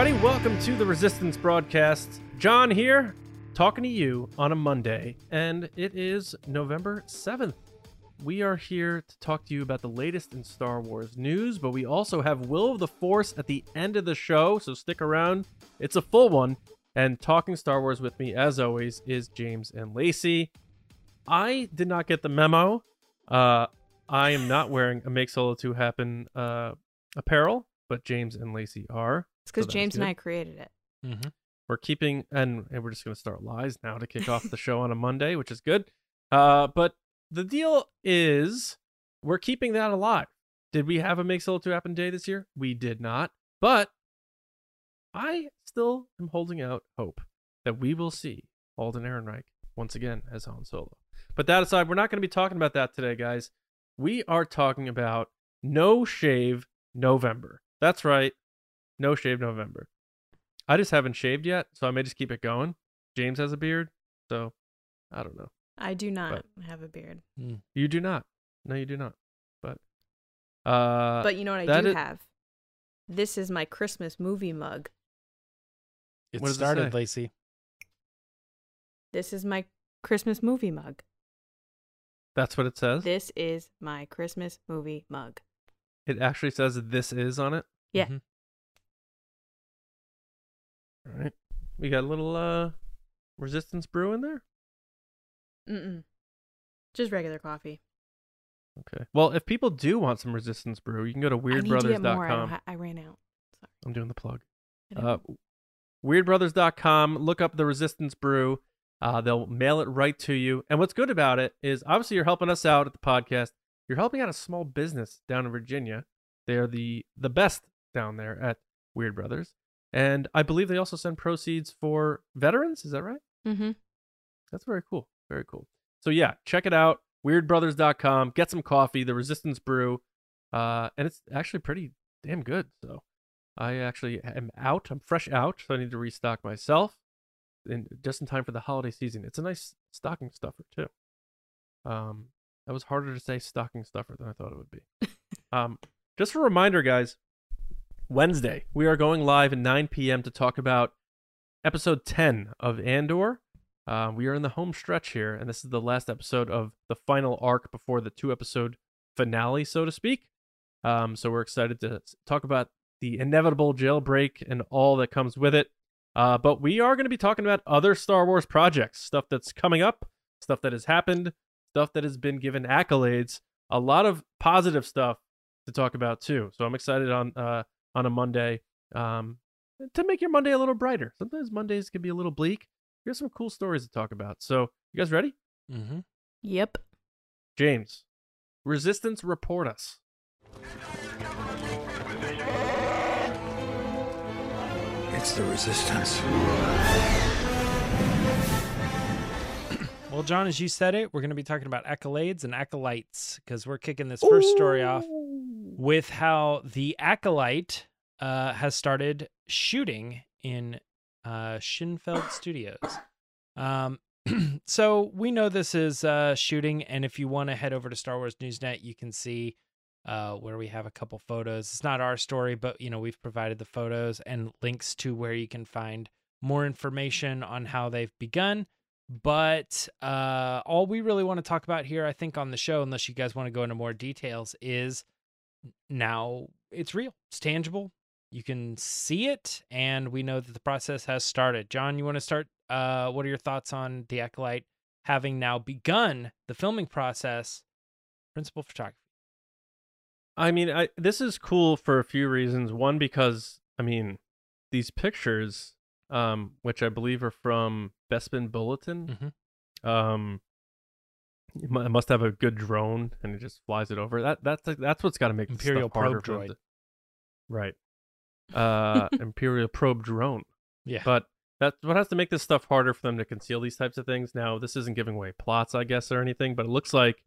everybody. Welcome to the Resistance broadcast. John here, talking to you on a Monday, and it is November 7th. We are here to talk to you about the latest in Star Wars news, but we also have Will of the Force at the end of the show, so stick around. It's a full one. And talking Star Wars with me, as always, is James and Lacey. I did not get the memo. Uh, I am not wearing a Make Solo 2 Happen uh, apparel, but James and Lacey are. It's because So James and. I created it. Mm-hmm. We're keeping, and, and we're just going to start lies now to kick off the show on a Monday, which is good. Uh, but the deal is we're keeping that alive. Did we have a Make Solo 2 Happen day this year? We did not. But I still am holding out hope that we will see Alden Ehrenreich once again as Han Solo. But that aside, we're not going to be talking about that today, guys. We are talking about No Shave November. That's right. No Shave November. I just haven't shaved yet, so I may just keep it going. James has a beard, so I don't know. I do not have a beard. You do not. No, you do not. But uh but you know what I that do is- have? This is my Christmas movie mug. It What does it started, say? Lacey. This is my Christmas movie mug. that's what it says. This is my Christmas movie mug. It actually says this is on it. Yeah. Mhm. All right. We got a little uh resistance brew in there. Mm-mm. Just regular coffee. Okay. Well, if people do want some resistance brew, you can go to I need to get more. I, weirdbrothers.com. ha- I ran out. Sorry. I'm doing the plug. Uh, weirdbrothers.com. Look up the Resistance Brew. Uh, they'll mail it right to you. And what's good about it is obviously you're helping us out at the podcast. You're helping out a small business down in Virginia. They are the the best down there at Weird Brothers, and I believe they also send proceeds for veterans. Is that right? mm-hmm. That's very cool. Very cool. So yeah, check it out. Weirdbrothers.com. Get some coffee. The Resistance Brew, uh, and it's actually pretty damn good. So I actually am out. I'm fresh out, so I need to restock myself, And just in time for the holiday season. It's a nice stocking stuffer too. Um, that was harder to say stocking stuffer than I thought it would be. um, just a reminder, guys. Wednesday, we are going live at 9 p.m. to talk about episode 10 of Andor. Uh, we are in the home stretch here, and this is the last episode of the final arc before the two episode finale, so to speak. Um, so we're excited to talk about the inevitable jailbreak and all that comes with it. Uh, but we are going to be talking about other Star Wars projects, stuff that's coming up, stuff that has happened, stuff that has been given accolades, a lot of positive stuff to talk about too. So I'm excited on uh, on a Monday um, to make your Monday a little brighter. Sometimes Mondays can be a little bleak. Here's some cool stories to talk about. So you guys ready? Mm-hmm. Yep. James, Resistance report us. It's the resistance. Well, John, as you said it, we're going to be talking about accolades and acolytes because we're kicking this first story off with how the acolyte uh, has started shooting in uh, Shinfield Studios. Um, so we know this is uh, shooting, and if you want to head over to Star Wars Newsnet, you can see uh, where we have a couple photos. It's not our story, but you know we've provided the photos and links to where you can find more information on how they've begun. But uh, all we really want to talk about here, I think, on the show, unless you guys want to go into more details, is now it's real, it's tangible. You can see it, and we know that the process has started. John, you want to start? Uh, what are your thoughts on the acolyte having now begun the filming process? Principal photography. I mean, I this is cool for a few reasons. One, because I mean, these pictures, um, which I believe are from Bespin Bulletin, Mhm. um, it must have a good drone, and it just flies it over. That that's like, that's what's got to make Imperial stuff probe droid. to- right? Uh, Imperial probe drone. Yeah. But that's what has to make this stuff harder for them to conceal these types of things. Now, this isn't giving away plots, I guess, or anything, but it looks like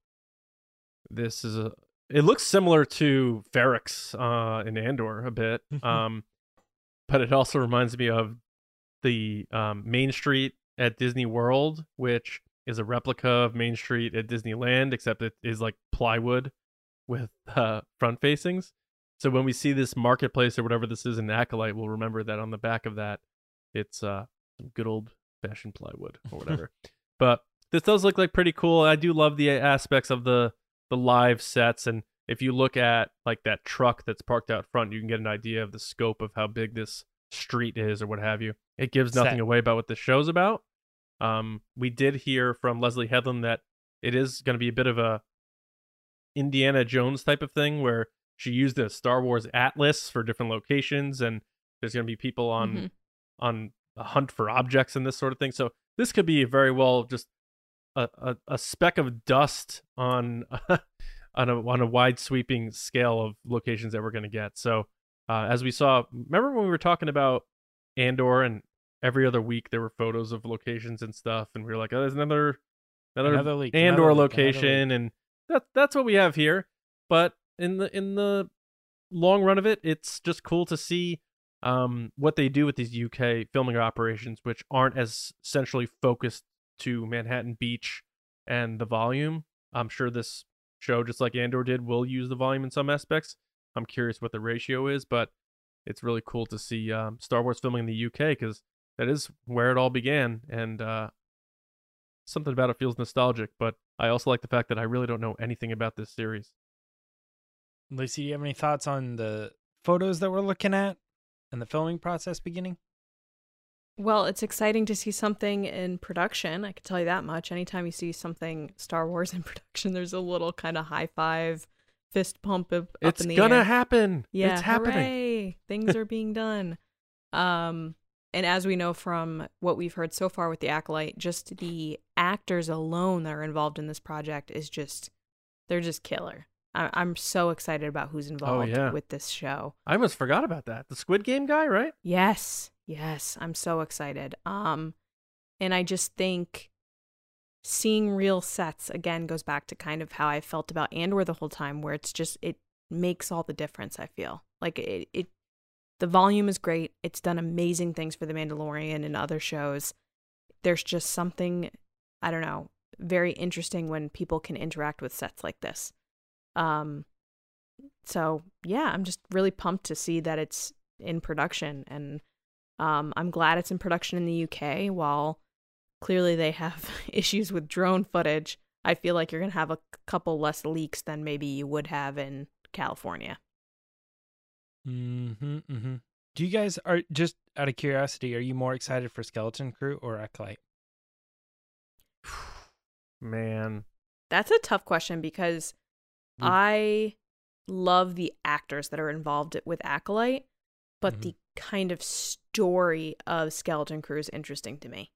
this is a. It looks similar to Ferrix uh, in Andor a bit, Mhm. um, but it also reminds me of the um, Main Street at Disney World, which is a replica of Main Street at Disneyland, except it is like plywood with uh, front facings. So when we see this marketplace or whatever this is in Acolyte, we'll remember that on the back of that, it's uh some good old fashioned plywood or whatever. but this does look like pretty cool. I do love the aspects of the the live sets, and if you look at like that truck that's parked out front, you can get an idea of the scope of how big this street is or what have you. It gives nothing Set. away about what the show's about. Um, we did hear from Leslie Headland that it is going to be a bit of a Indiana Jones type of thing where she used a Star Wars atlas for different locations, and there's going to be people on Mhm. on a hunt for objects and this sort of thing. So this could be very well just a, a, a speck of dust on on a on a wide sweeping scale of locations that we're going to get. So uh, as we saw, remember when we were talking about Andor and every other week there were photos of locations and stuff, and we were like, oh, there's another another, Another leak, Andor another leak, location, and that that's what we have here. But in the in the long run of it, it's just cool to see um, what they do with these UK filming operations, which aren't as centrally focused to Manhattan Beach and the volume. I'm sure this show, just like Andor did, will use the volume in some aspects. I'm curious what the ratio is, but it's really cool to see um, Star Wars filming in the UK because that is where it all began, and uh, something about it feels nostalgic. But I also like the fact that I really don't know anything about this series. Lucy, do you have any thoughts on the photos that we're looking at and the filming process beginning? Well, it's exciting to see something in production. I can tell you that much. Anytime you see something Star Wars in production, there's a little kind of high five, fist pump up, up It's in the gonna air. happen. Yeah, it's happening. hooray! Things are being done. Um, and as we know from what we've heard so far with the acolyte, just the actors alone that are involved in this project is just they're just killer. I- I'm so excited about who's involved Oh, yeah. with this show. I almost forgot about that. The Squid Game guy, right? Yes, yes, I'm so excited. Um, and I just think seeing real sets again goes back to kind of how I felt about Andor the whole time, where it's just it makes all the difference. I feel like it, it the volume is great. It's done amazing things for The Mandalorian and other shows. There's just something I don't know very interesting when people can interact with sets like this. Um, so yeah, I'm just really pumped to see that it's in production, and um, I'm glad it's in production in the UK. While clearly they have issues with drone footage, I feel like you're gonna have a couple less leaks than maybe you would have in California. Mm-hmm, mm-hmm. Do you guys are just out of curiosity? Are you more excited for Skeleton Crew or Acolyte? Man, That's a tough question because Mm. I love the actors that are involved with Acolyte, but Mhm. the kind of story of Skeleton Crew is interesting to me.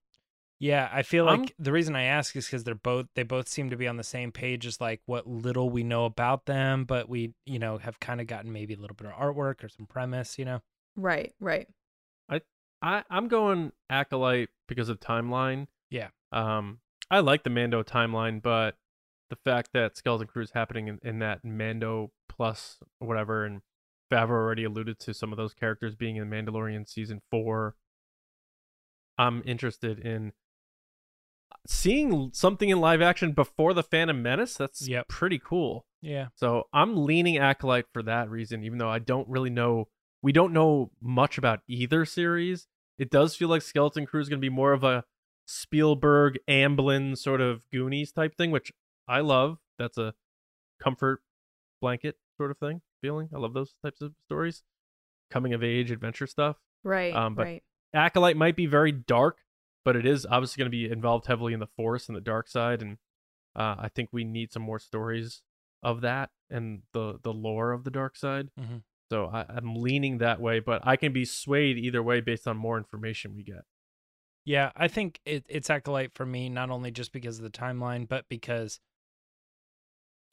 Yeah, I feel like I'm- the reason I ask is because they're both they both seem to be on the same page as like what little we know about them, but we you know have kind of gotten maybe a little bit of artwork or some premise, you know. Right, right. I I'm going acolyte because of timeline. Yeah. Um, I like the Mando timeline, but the fact that Skeleton Crew is happening in, in that Mando plus whatever, and Favreau already alluded to some of those characters being in Mandalorian season four. I'm interested in seeing something in live action before the Phantom Menace. That's Yep. pretty cool. Yeah. So I'm leaning Acolyte for that reason, even though I don't really know. We don't know much about either series. It does feel like Skeleton Crew is going to be more of a Spielberg, Amblin sort of Goonies type thing, which I love. That's a comfort blanket sort of thing, feeling. I love those types of stories. Coming of age adventure stuff. Right, Um, but- right. Acolyte might be very dark, but it is obviously going to be involved heavily in the Force and the dark side, and uh, I think we need some more stories of that and the the lore of the dark side. Mhm. So I, I'm leaning that way, but I can be swayed either way based on more information we get. Yeah, I think it, it's Acolyte for me, not only just because of the timeline, but because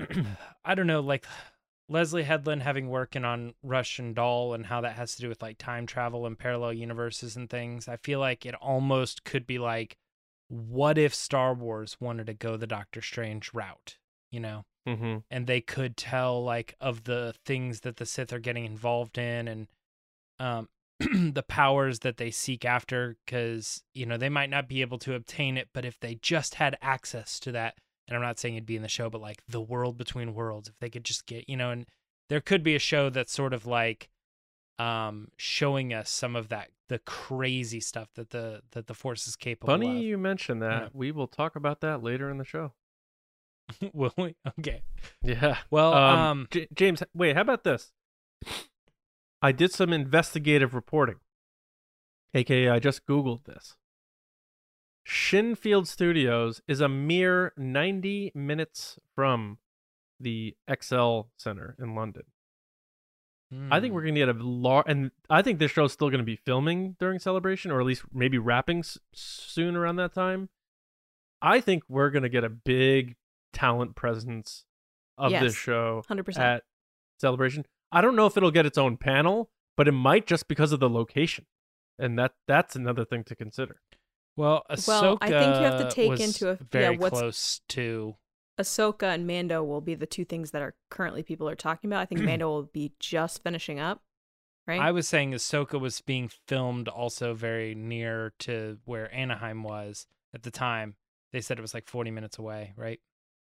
I don't know, like Leslie Headland having working on Russian Doll and how that has to do with like time travel and parallel universes and things. I feel like it almost could be like, what if Star Wars wanted to go the Doctor Strange route, you know? Mm-hmm. and they could tell like of the things that the Sith are getting involved in and um the powers that they seek after cuz you know they might not be able to obtain it but if they just had access to that and I'm not saying it'd be in the show but like the world between worlds if they could just get you know and there could be a show that's sort of like um showing us some of that the crazy stuff that the that the force is capable of. Funny of. you mention that. Yeah. We will talk about that later in the show. Will we? Okay. Yeah. Well, Um, um, J- James, wait, how about this? I did some investigative reporting. AKA, I just Googled this. Shinfield Studios is a mere 90 minutes from the ExCeL Center in London. I think hmm. we're going to get a large, and I think this show's still going to be filming during Celebration, or at least maybe wrapping s- soon around that time. I think we're going to get a big talent presence of this show 100%. at Celebration. I don't know if it'll get its own panel, but it might just because of the location, and that that's another thing to consider. Well, Ahsoka Well, I think you have to take was into a- yeah, very what's- close to. Ahsoka and Mando will be the two things that are currently people are talking about. I think Mando will be just finishing up, right? I was saying Ahsoka was being filmed also very near to where Anaheim was at the time. They said it was like 40 minutes away, right?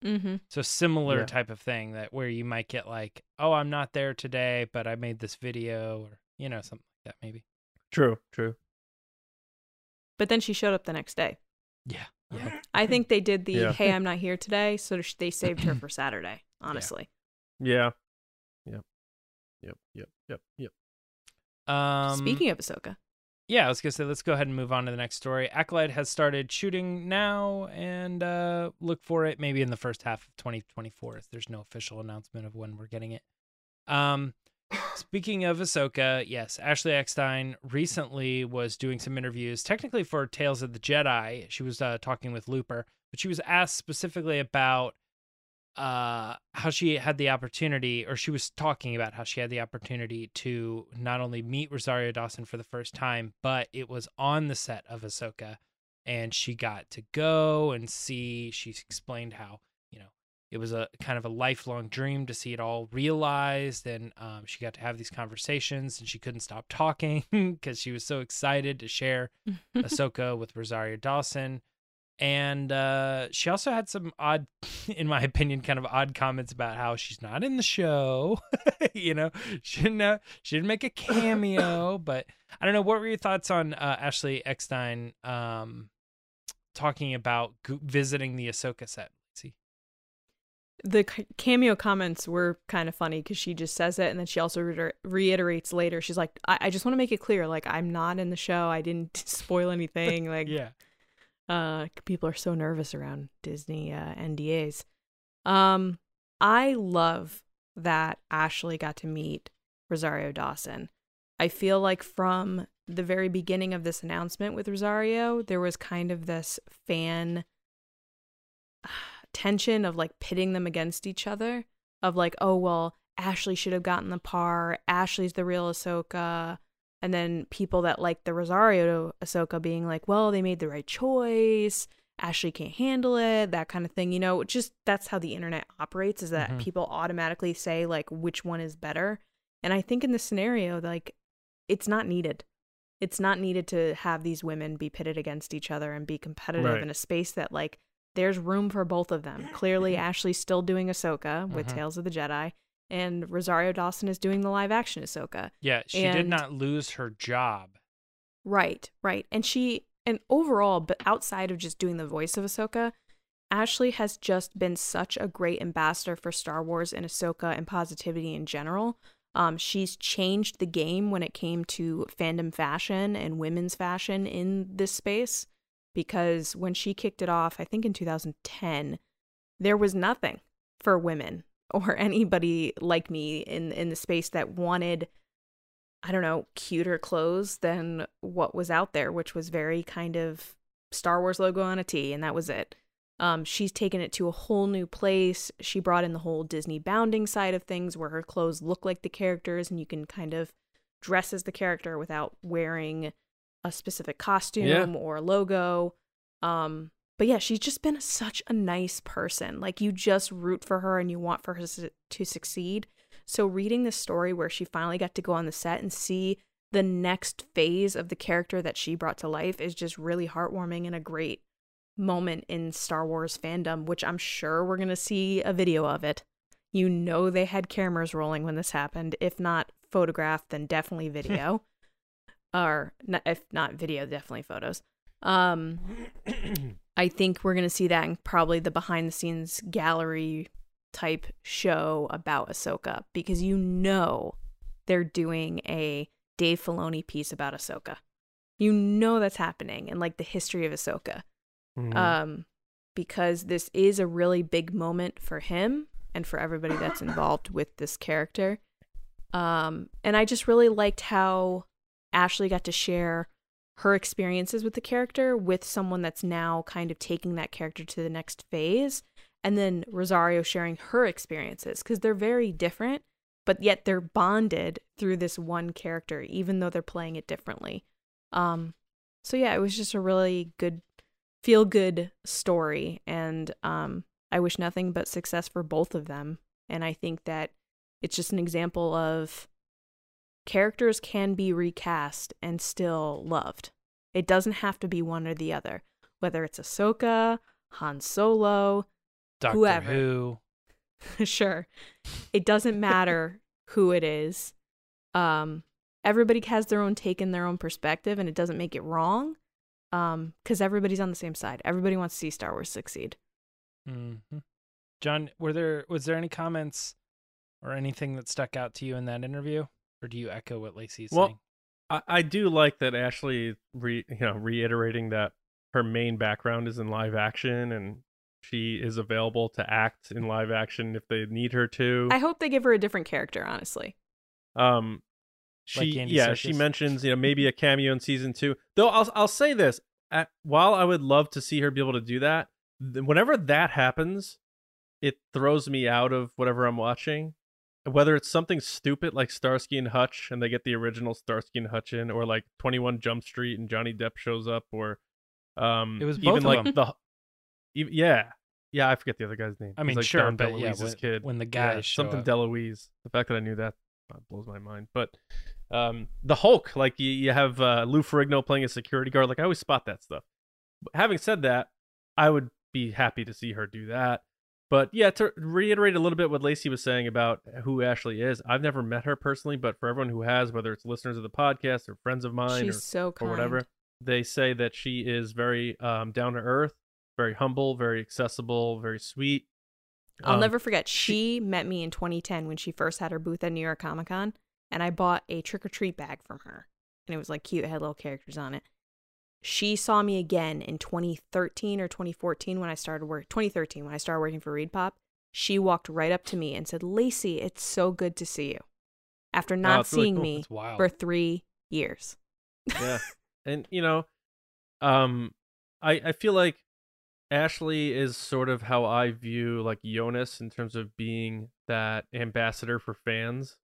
mm-hmm. So similar Yeah. type of thing that where you might get like, oh, I'm not there today, but I made this video, or you know, something like that maybe. True, true. But then she showed up the next day. Yeah, yeah. I think they did the Yeah. "Hey, I'm not here today," so they saved her for Saturday. Honestly, Yeah. Yep. Yep. Yep. Yep. Yep. Um, speaking of Ahsoka, yeah, I was gonna say let's go ahead and move on to the next story. Acolyte has started shooting now, and uh, look for it maybe in the first half of 2024. If there's no official announcement of when we're getting it. Um, speaking of Ahsoka, yes, Ashley Eckstein recently was doing some interviews, technically for Tales of the Jedi. She was uh, talking with Looper, but she was asked specifically about uh how she had the opportunity or she was talking about how she had the opportunity to not only meet Rosario Dawson for the first time but it was on the set of Ahsoka and she got to go and see she explained how it was a kind of a lifelong dream to see it all realized and um, she got to have these conversations and she couldn't stop talking because she was so excited to share Ahsoka with Rosario Dawson. And uh, she also had some odd, in my opinion, kind of odd comments about how she's not in the show. you know, she didn't, uh, she didn't make a cameo. but I don't know. What were your thoughts on uh, Ashley Eckstein um, talking about visiting the Ahsoka set? The cameo comments were kind of funny because she just says it and then she also reiter- reiterates later. She's like, I, I just want to make it clear, like I'm not in the show. I didn't spoil anything. Like, yeah, uh people are so nervous around disney uh ndas um i love that ashley got to meet rosario dawson i feel like from the very beginning of this announcement with rosario there was kind of this fan tension of like pitting them against each other of like oh well ashley should have gotten the par ashley's the real ahsoka and then people that like the Rosario Ahsoka being like, well, they made the right choice. Ashley can't handle it, that kind of thing. You know, just that's how the internet operates is that Mhm. people automatically say like which one is better. And I think in this scenario, like it's not needed. It's not needed to have these women be pitted against each other and be competitive Right. in a space that like there's room for both of them. Clearly, Ashley's still doing Ahsoka with Mhm. Tales of the Jedi, and Rosario Dawson is doing the live action Ahsoka. yeah. She did not lose her job. Right, right. And she, and overall, but outside of just doing the voice of Ahsoka, Ashley has just been such a great ambassador for Star Wars and Ahsoka and positivity in general. Um, she's changed the game when it came to fandom fashion and women's fashion in this space because when she kicked it off, I think in 2010, there was nothing for women or anybody like me in in the space that wanted I don't know, cuter clothes than what was out there, which was very kind of Star Wars logo on a tee, and that was it. Um, she's taken it to a whole new place. She brought in the whole Disney bounding side of things where her clothes look like the characters and you can kind of dress as the character without wearing a specific costume or logo. Um, but yeah, she's just been such a nice person. Like you just root for her and you want for her to succeed. So reading the story where she finally got to go on the set and see the next phase of the character that she brought to life is just really heartwarming and a great moment in Star Wars fandom, which I'm sure we're going to see a video of it You know they had cameras rolling when this happened. If not photographed, then definitely video. Or not, if not video, definitely photos. Um, I think we're gonna see that in probably the behind the scenes gallery type show about Ahsoka because you know they're doing a Dave Filoni piece about Ahsoka. You know that's happening and like the history of Ahsoka. Mhm. Um, because this is a really big moment for him and for everybody that's involved with this character. Um, and I just really liked how Ashley got to share her experiences with the character with someone that's now kind of taking that character to the next phase. And then Rosario sharing her experiences because they're very different, but yet they're bonded through this one character, even though they're playing it differently. Um, so yeah, it was just a really good, feel good story. And um, I wish nothing but success for both of them. And I think that it's just an example of characters can be recast and still loved. It doesn't have to be one or the other. Whether it's Ahsoka, Han Solo, Doctor Whoever. Who. sure. It doesn't matter who it is. Um, everybody has their own take and their own perspective, and it doesn't make it wrong. Um, because everybody's on the same side. Everybody wants to see Star Wars succeed. hmm John, were there was there any comments or anything that stuck out to you in that interview, or do you echo what Lacey's Well, saying? I, I do like that Ashley re, you know reiterating that her main background is in live action and she is available to act in live action if they need her to. I hope they give her a different character, honestly. Um, she Like Andy yeah she mentions you know maybe a cameo in season two. Though I'll I'll say this: at, while I would love to see her be able to do that, th- whenever that happens, it throws me out of whatever I'm watching. Whether it's something stupid like Starsky and Hutch, and they get the original Starsky and Hutch in, or like Twenty One Jump Street and Johnny Depp shows up, or um, It was even like them. the, even, yeah, yeah, I forget the other guy's name. I mean, like sure, Dom but yeah, when- kid when the yeah, guys something up. DeLuise. The fact that I knew that blows my mind. But um, the Hulk, like you, you have uh, Lou Ferrigno playing a security guard. Like I always spot that stuff. But having said that, I would be happy to see her do that. But yeah, to reiterate a little bit what Lacey was saying about who Ashley is, I've never met her personally, but for everyone who has, whether it's listeners of the podcast or friends of mine She's or, so or whatever, they say that she is very um, down to earth, very humble, very accessible, very sweet. I'll Um, never forget. She met me in 2010 when she first had her booth at New York Comic Con, and I bought a trick or treat bag from her, and it was like cute. It had little characters on it. She saw me again in 2013 or 2014 when I started work. 2013 when I started working for ReedPop. She walked right up to me and said, "Lacey, it's so good to see you." After not it's really seeing cool. me for three years. yeah and you know um i i feel like ashley is sort of how i view like jonas in terms of being that ambassador for fans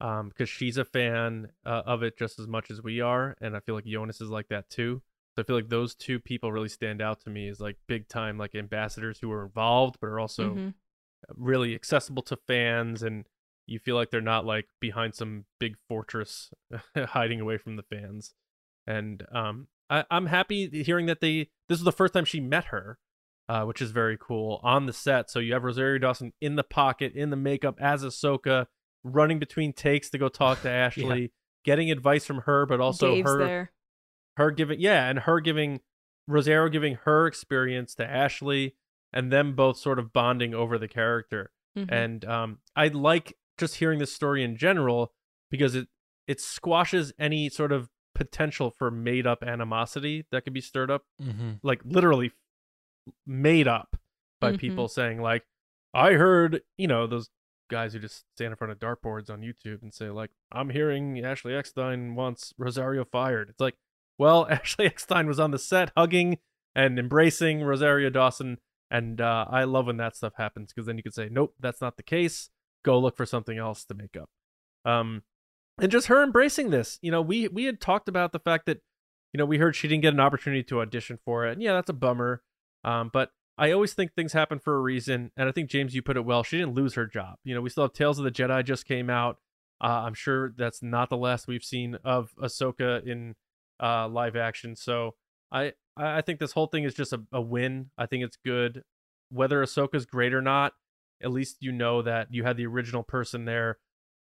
um because she's a fan uh, of it just as much as we are and i feel like jonas is like that too so i feel like those two people really stand out to me as like big time like ambassadors who are involved but are also Mhm. really accessible to fans and you feel like they're not like behind some big fortress hiding away from the fans and um I, i'm happy hearing that they this is the first time she met her uh, which is very cool on the set so you have rosario dawson in the pocket in the makeup as ahsoka running between takes to go talk to ashley getting advice from her but also Dave's her there. Her giving yeah and her giving rosario giving her experience to ashley and them both sort of bonding over the character Mhm. and um, I like just hearing this story in general because it it squashes any sort of potential for made up animosity that could be stirred up, mm-hmm. like literally made up by Mhm. people saying like, I heard, you know, those guys who just stand in front of dartboards on YouTube and say like, I'm hearing Ashley Eckstein wants Rosario fired. It's like, well, Ashley Eckstein was on the set hugging and embracing Rosario Dawson and uh, I love when that stuff happens because then you can say, nope, that's not the case. Go look for something else to make up. Um, and just her embracing this. You know, we we had talked about the fact that, you know, we heard she didn't get an opportunity to audition for it. And yeah, that's a bummer. Um, but I always think things happen for a reason. And I think James, you put it well. She didn't lose her job. You know, we still have Tales of the Jedi just came out. Uh, I'm sure that's not the last we've seen of Ahsoka in uh, live action. So I I think this whole thing is just a, a win. I think it's good. Whether Ahsoka's great or not, at least you know that you had the original person there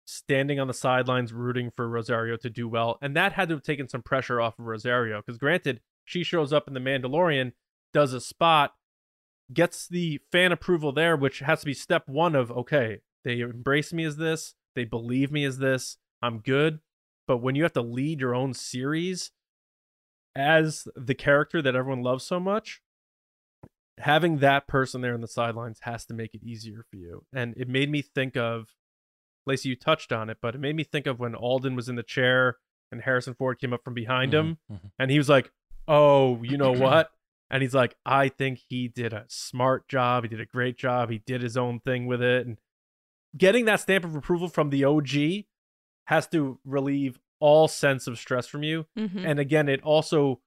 standing on the sidelines rooting for Rosario to do well. And that had to have taken some pressure off of Rosario. Because granted, she shows up in The Mandalorian, does a spot, gets the fan approval there, which has to be step one of okay, they embrace me as this, they believe me as this, I'm good. But when you have to lead your own series as the character that everyone loves so much, having that person there in the sidelines has to make it easier for you. And it made me think of Lacey, you touched on it, but it made me think of when Alden was in the chair and Harrison Ford came up from behind him Mhm, mhm. and he was like, Oh, you know what? And he's like, I think he did a smart job. He did a great job. He did his own thing with it. And getting that stamp of approval from the OG has to relieve all sense of stress from you. Mhm. And again, it also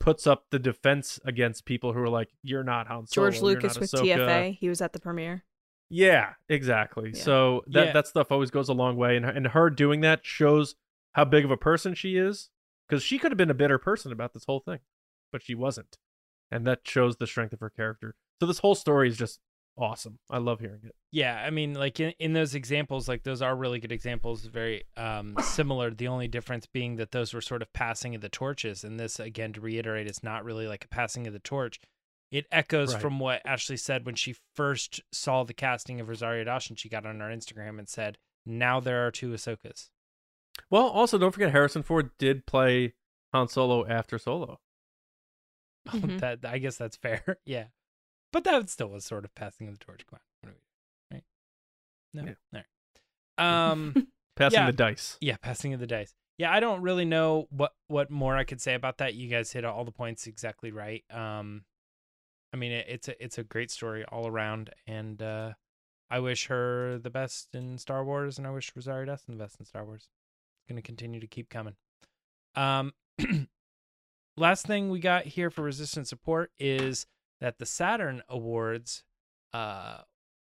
puts up the defense against people who are like, "You're not Han Solo." George Lucas with TFA. He was at the premiere. Yeah, exactly. Yeah. So that Yeah. that stuff always goes a long way, and and her doing that shows how big of a person she is. Because she could have been a bitter person about this whole thing, but she wasn't, and that shows the strength of her character. So this whole story is just awesome. I love hearing it. Yeah, I mean, like in, in those examples, like those are really good examples, very um, similar. The only difference being that those were sort of passing of the torches, and this, again, to reiterate, is not really like a passing of the torch. It echoes Right. from what Ashley said when she first saw the casting of Rosario Dawson. She got on our Instagram and said, "Now there are two Ahsokas." Well, also don't forget Harrison Ford did play Han Solo after Solo. Mhm. that I guess that's fair. yeah, but that still was sort of passing of the torch. Come on, what are we- right? No, Yeah. right. Um. Passing Yeah. the dice. Yeah, passing of the dice. Yeah, I don't really know what what more I could say about that. You guys hit all the points exactly right. Um, I mean, it, it's a it's a great story all around, and uh, I wish her the best in Star Wars, and I wish Rosario Dawson the best in Star Wars. It's gonna continue to keep coming. Um, last thing we got here for resistance support is that the Saturn Awards, uh,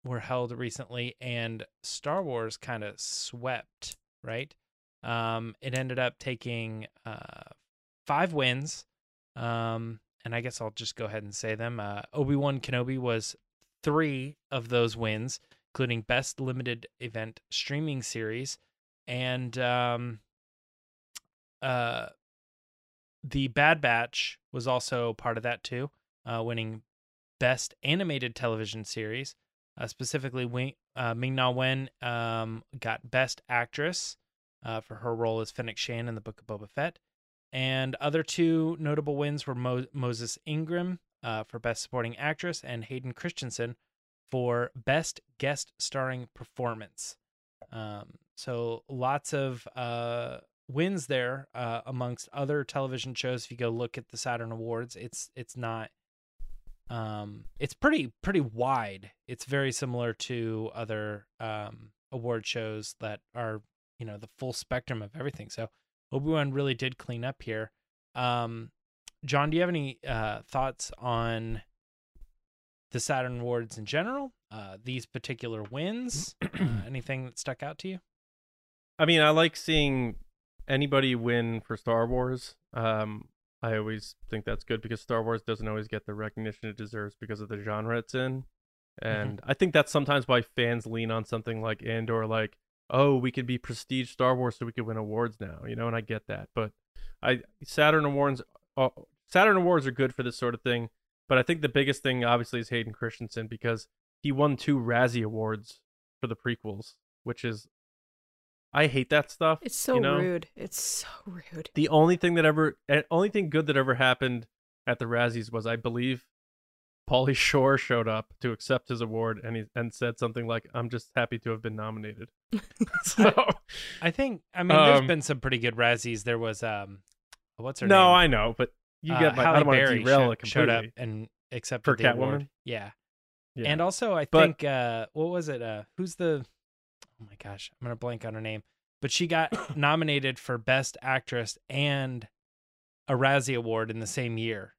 were held recently, and Star Wars kind of swept. Right. Um, it ended up taking uh, five wins. Um, and I guess I'll just go ahead and say them. Uh, Obi Wan Kenobi was three of those wins, including Best Limited Event Streaming Series. And um, uh, The Bad Batch was also part of that too, uh, winning Best Animated Television Series. Uh, specifically, uh, Ming Na Wen um, got Best Actress uh, for her role as Fennec Shand in the Book of Boba Fett. And other two notable wins were Mo- Moses Ingram uh, for Best Supporting Actress and Hayden Christensen for Best Guest Starring Performance. Um, so lots of uh, wins there uh, amongst other television shows. If you go look at the Saturn Awards, it's it's not. Um, it's pretty pretty wide. It's very similar to other um, award shows that are you know the full spectrum of everything. So Obi Wan really did clean up here. Um, John, do you have any uh, thoughts on the Saturn Awards in general? Uh, these particular wins? uh, anything that stuck out to you? I mean, I like seeing anybody win for Star Wars. Um, I always think that's good because Star Wars doesn't always get the recognition it deserves because of the genre it's in. And I think that's sometimes why fans lean on something like Andor, like, oh, we could be prestige Star Wars so we could win awards now, you know, and I get that. But I Saturn Awards uh, Saturn Awards are good for this sort of thing. But I think the biggest thing obviously is Hayden Christensen because he won two Razzie Awards for the prequels, which is I hate that stuff. It's so you know? rude. It's so rude. The only thing that ever, eh, only thing good that ever happened at the Razzies was, I believe, Pauly Shore showed up to accept his award, and he and said something like, "I'm just happy to have been nominated." so, I think I mean there's Um, been some pretty good Razzies. There was um what's her no, name? No, I know, but you Uh, get my. Halle I don't want to Berry derail sho- it showed up and accepted For the award. Catwoman? Yeah. Yeah. And also I But- think uh what was it? Uh who's the Oh my gosh, I'm going to blank on her name. But she got nominated for best actress and a Razzie award in the same year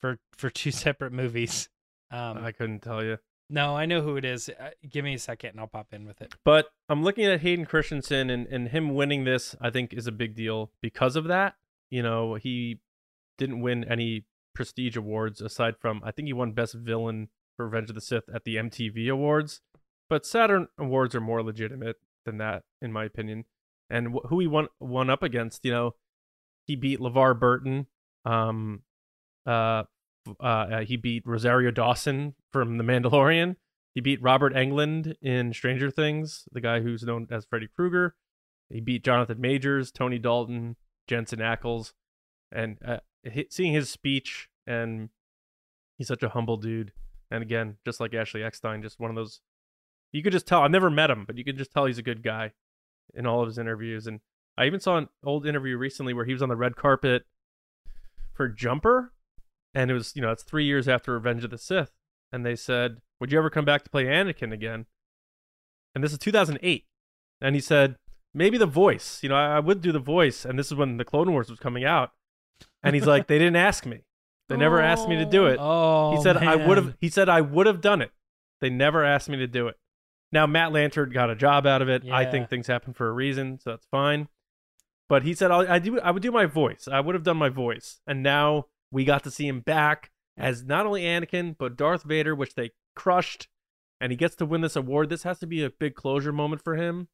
for for two separate movies. Um I couldn't tell you. no, I know who it is. Uh, give me a second and I'll pop in with it. But I'm looking at Hayden Christensen and, and him winning this, I think, is a big deal because of that. You know, he didn't win any prestige awards aside from, I think he won Best Villain for Revenge of the Sith at the MTV Awards, but Saturn Awards are more legitimate than that, in my opinion. And wh- who he won won up against, you know, he beat LeVar Burton. Um, uh, uh, he beat Rosario Dawson from The Mandalorian. He beat Robert Englund in Stranger Things, the guy who's known as Freddy Krueger. He beat Jonathan Majors, Tony Dalton, Jensen Ackles, and uh, seeing his speech and he's such a humble dude. And again, just like Ashley Eckstein, just one of those. You could just tell. I've never met him, but you could just tell he's a good guy in all of his interviews. And I even saw an old interview recently where he was on the red carpet for Jumper, and it was you know it's three years after Revenge of the Sith, and they said, "Would you ever come back to play Anakin again?" And this is 2008, and he said, "Maybe the voice. You know, I, I would do the voice." And this is when the Clone Wars was coming out, and he's like, "They didn't ask me. They never asked me to do oh. it." Oh, he said I would have he said I would have done it. They never asked me to do it. Now Matt Lanter got a job out of it. I think things happen for a reason, so that's fine. But he said I, I do I would do my voice. I would have done my voice. And now we got to see him back as not only Anakin but Darth Vader, which they crushed. And he gets to win this award. This has to be a big closure moment for him.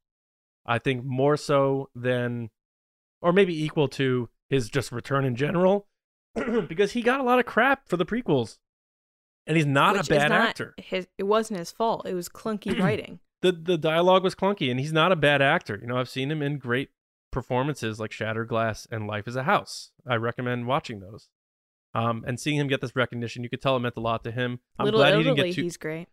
I think more so than, or maybe equal to his just return in general, because he got a lot of crap for the prequels, and he's not Which a bad not actor. His, it wasn't his fault. It was clunky writing. the The dialogue was clunky, and he's not a bad actor. You know, I've seen him in great performances like Shattered Glass and Life is a House. I recommend watching those. Um, and seeing him get this recognition, you could tell it meant a lot to him. I'm Little glad Italy, he didn't get too. he's great.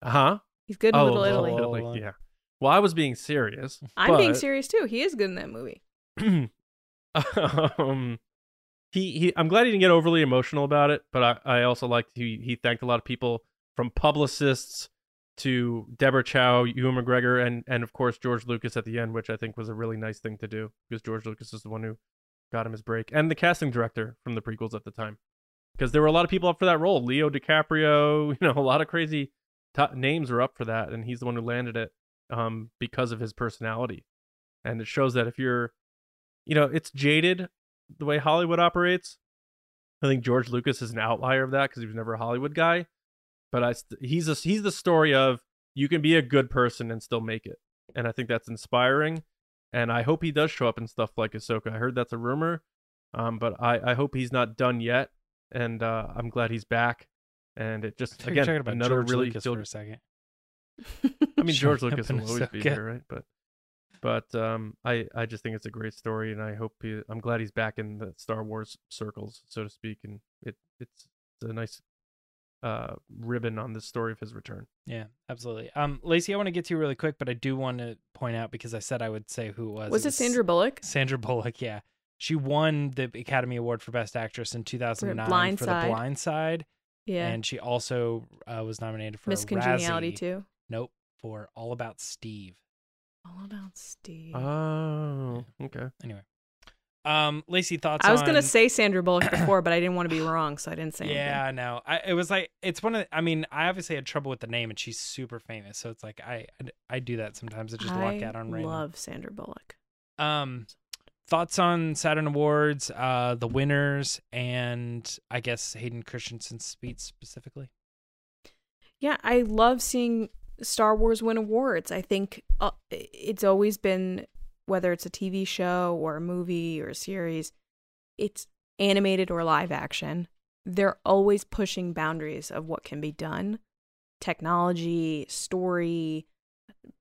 Uh huh? He's good in oh, Little Italy. Yeah. Well, I was being serious. I'm being serious too. He is good in that movie. um, he he. I'm glad he didn't get overly emotional about it, but I I also liked he he thanked a lot of people from publicists to Deborah Chow, Ewan McGregor, and and of course George Lucas at the end, which I think was a really nice thing to do because George Lucas is the one who got him his break, and the casting director from the prequels at the time, because there were a lot of people up for that role. Leo DiCaprio, you know, a lot of crazy t- names were up for that, and he's the one who landed it um because of his personality, and it shows that if you're you know, it's jaded the way Hollywood operates. I think George Lucas is an outlier of that because he was never a Hollywood guy. But I, he's a, he's the story of you can be a good person and still make it, and I think that's inspiring. And I hope he does show up in stuff like Ahsoka. I heard that's a rumor, um, but I, I hope he's not done yet. And uh, I'm glad he's back. And it just again another George really Lucas feel- for a second. I mean, George Lucas will always be here, right? But but um, I I just think it's a great story, and I hope he, I'm glad he's back in the Star Wars circles, so to speak, and it it's, it's a nice uh ribbon on the story of his return. Yeah, absolutely. Um, Lacey, I want to get to you really quick, but I do want to point out because I said I would say who it was. Was it Sandra Bullock? Sandra Bullock, yeah. She won the Academy Award for Best Actress in 2009 Blind for Side. The Blind Side, Yeah. and she also uh, was nominated for Miss Congeniality Razzie. too. Nope, for All About Steve. All about Steve. Oh, okay. Anyway, um, Lacey, thoughts? I was on... gonna say Sandra Bullock before, but I didn't want to be wrong, so I didn't say anything. Yeah, no. I it was like it's one of. I mean, I obviously had trouble with the name, and she's super famous, so it's like I I, I do that sometimes. I just luck I out on random. love Sandra Bullock. Um, thoughts on Saturn Awards, uh, the winners, and I guess Hayden Christensen's speech specifically. Yeah, I love seeing Star Wars win awards. I think uh, it's always been whether it's a TV show or a movie or a series, it's animated or live action. They're always pushing boundaries of what can be done. Technology, story,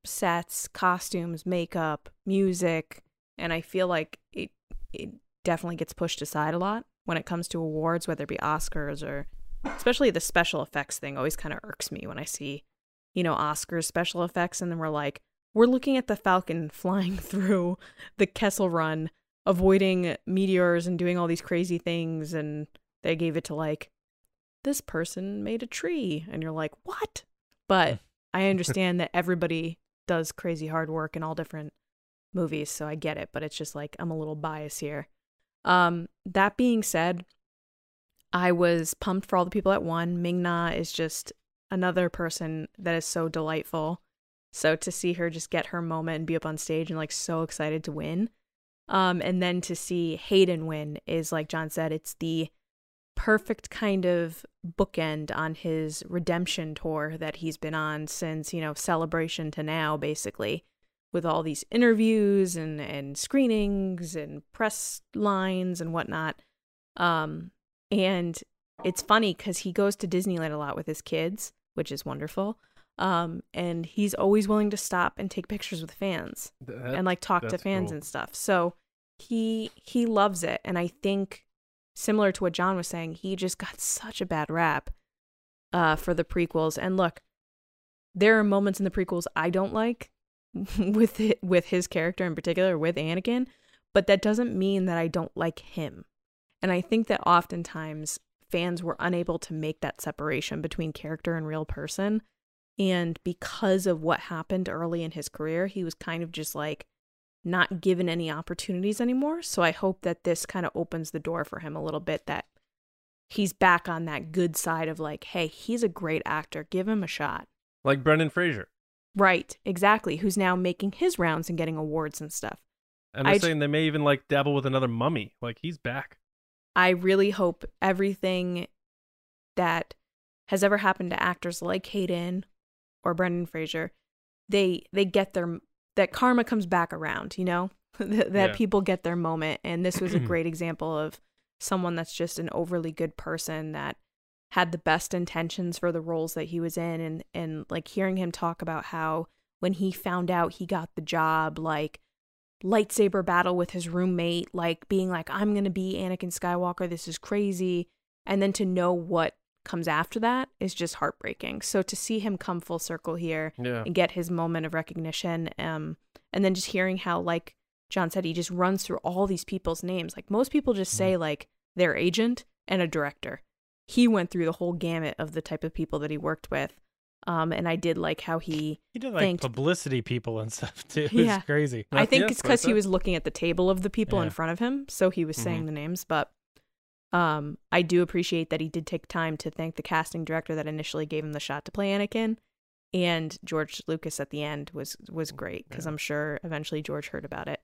sets, costumes, makeup, music, and I feel like it it definitely gets pushed aside a lot when it comes to awards, whether it be Oscars or especially the special effects thing always kind of irks me when I see, you know, Oscars special effects and then we're like, we're looking at the Falcon flying through the Kessel Run, avoiding meteors and doing all these crazy things and they gave it to like this person made a tree and you're like, "What?" But I understand that everybody does crazy hard work in all different movies, so I get it, but it's just like I'm a little biased here. Um that being said, I was pumped for all the people that won. Ming Na is just another person that is so delightful. So to see her just get her moment and be up on stage and like so excited to win. Um, and then to see Hayden win is like John said, it's the perfect kind of bookend on his redemption tour that he's been on since, you know, celebration to now, basically, with all these interviews and, and screenings and press lines and whatnot. Um, and it's funny because he goes to Disneyland a lot with his kids, which is wonderful. Um, and he's always willing to stop and take pictures with fans That- and like talk to fans cool. and stuff. So he he loves it, and I think similar to what John was saying, he just got such a bad rap uh, for the prequels. And look, there are moments in the prequels I don't like with it, with his character in particular, with Anakin, but that doesn't mean that I don't like him. And I think that oftentimes fans were unable to make that separation between character and real person. And because of what happened early in his career, he was kind of just like not given any opportunities anymore. So I hope that this kind of opens the door for him a little bit that he's back on that good side of like, hey, he's a great actor. Give him a shot. Like Brendan Fraser. Right, exactly. Who's now making his rounds and getting awards and stuff. And they're I j- saying they may even like dabble with another mummy. Like he's back. I really hope everything that has ever happened to actors like Hayden or Brendan Fraser, they they get their that karma comes back around, you know? that Yeah. people get their moment and this was a great example of someone that's just an overly good person that had the best intentions for the roles that he was in and and like hearing him talk about how when he found out he got the job like lightsaber battle with his roommate, like being like, I'm going to be Anakin Skywalker. This is crazy. And then to know what comes after that is just heartbreaking. So to see him come full circle here Yeah. and get his moment of recognition, um, and then just hearing how, like John said, he just runs through all these people's names. Like most people just say, like, their agent and a director. He went through the whole gamut of the type of people that he worked with. Um, and I did like how he He did like Thanked- publicity people and stuff too. It's Yeah. crazy. I think it's because he was looking at the table of the people in front of him, so he was saying the names. But um, I do appreciate that he did take time to thank the casting director that initially gave him the shot to play Anakin, and George Lucas at the end was was great because Yeah. I'm sure eventually George heard about it.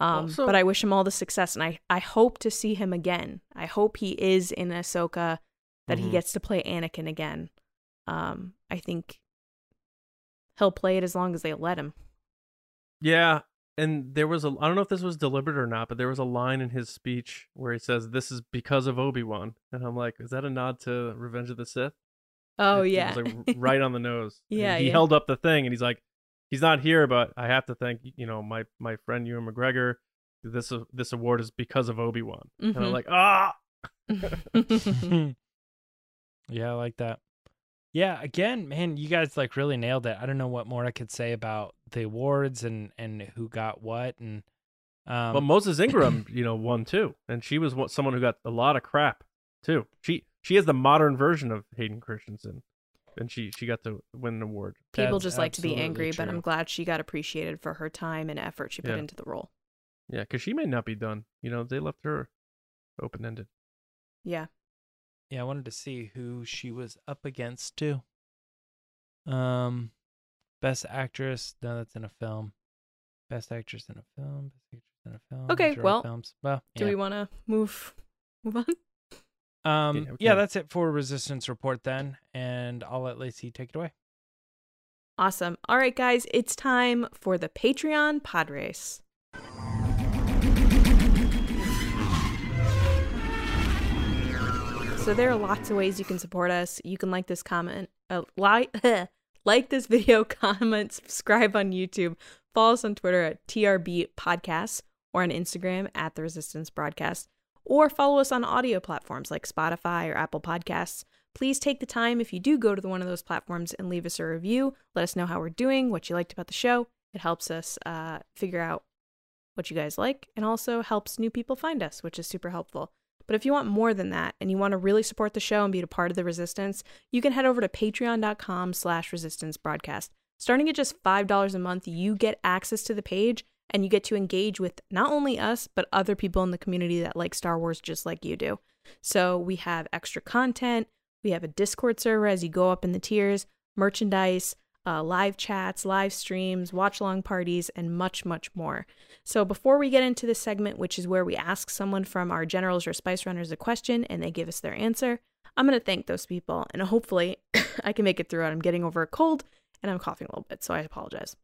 Um, Also- but I wish him all the success, and I I hope to see him again. I hope he is in Ahsoka, that he Mhm. gets to play Anakin again. Um, I think he'll play it as long as they let him. Yeah, and there was a I don't know if this was deliberate or not, but there was a line in his speech where he says, "This is because of Obi Wan," and I'm like, is that a nod to Revenge of the Sith? Oh It- it yeah, was like right on the nose. And Yeah, he yeah. held up the thing, and he's like, he's not here, but I have to thank you know my my friend Ewan McGregor. This this award is because of Obi Wan, and I'm Mhm. like, ah, yeah, I like that. Yeah, again, man, you guys like really nailed it. I don't know what more I could say about the awards and and who got what and um But Moses Ingram, you know, won too, and she was one, someone who got a lot of crap too. She she is the modern version of Hayden Christensen, and she she got to win an award. People That's just like to be absolutely angry, but. I'm glad she got appreciated for her time and effort she put Yeah. into the role. Yeah, because she may not be done. You know, they left her open ended. Yeah. Yeah, I wanted to see who she was up against too. Um best actress, no, that's in a film. Best actress in a film, best actress in a film. Okay, these are all well, films. Well, Do yeah. we want to move move on? Um, Yeah, yeah, that's it for Resistance Report then, and I'll let Lacey take it away. Awesome. All right, guys, it's time for the Patreon pod race. So there are lots of ways you can support us. You can like this comment, uh, like like this video, comment, subscribe on YouTube, follow us on Twitter at TRB Podcasts or on Instagram at The Resistance Broadcast, or follow us on audio platforms like Spotify or Apple Podcasts. Please take the time if you do go to one of those platforms and leave us a review. Let us know how we're doing, what you liked about the show. It helps us uh, figure out what you guys like and also helps new people find us, which is super helpful. But if you want more than that and you want to really support the show and be a part of the resistance, you can head over to patreon.com slash resistance broadcast. Starting at just $5 a month, you get access to the page and you get to engage with not only us, but other people in the community that like Star Wars just like you do. So we have extra content, we have a Discord server as you go up in the tiers, merchandise, uh, live chats, live streams, watch along parties, and much, much more. So, before we get into this segment, which is where we ask someone from our generals or spice runners a question and they give us their answer, I'm going to thank those people and hopefully I can make it through it. I'm getting over a cold and I'm coughing a little bit, so I apologize.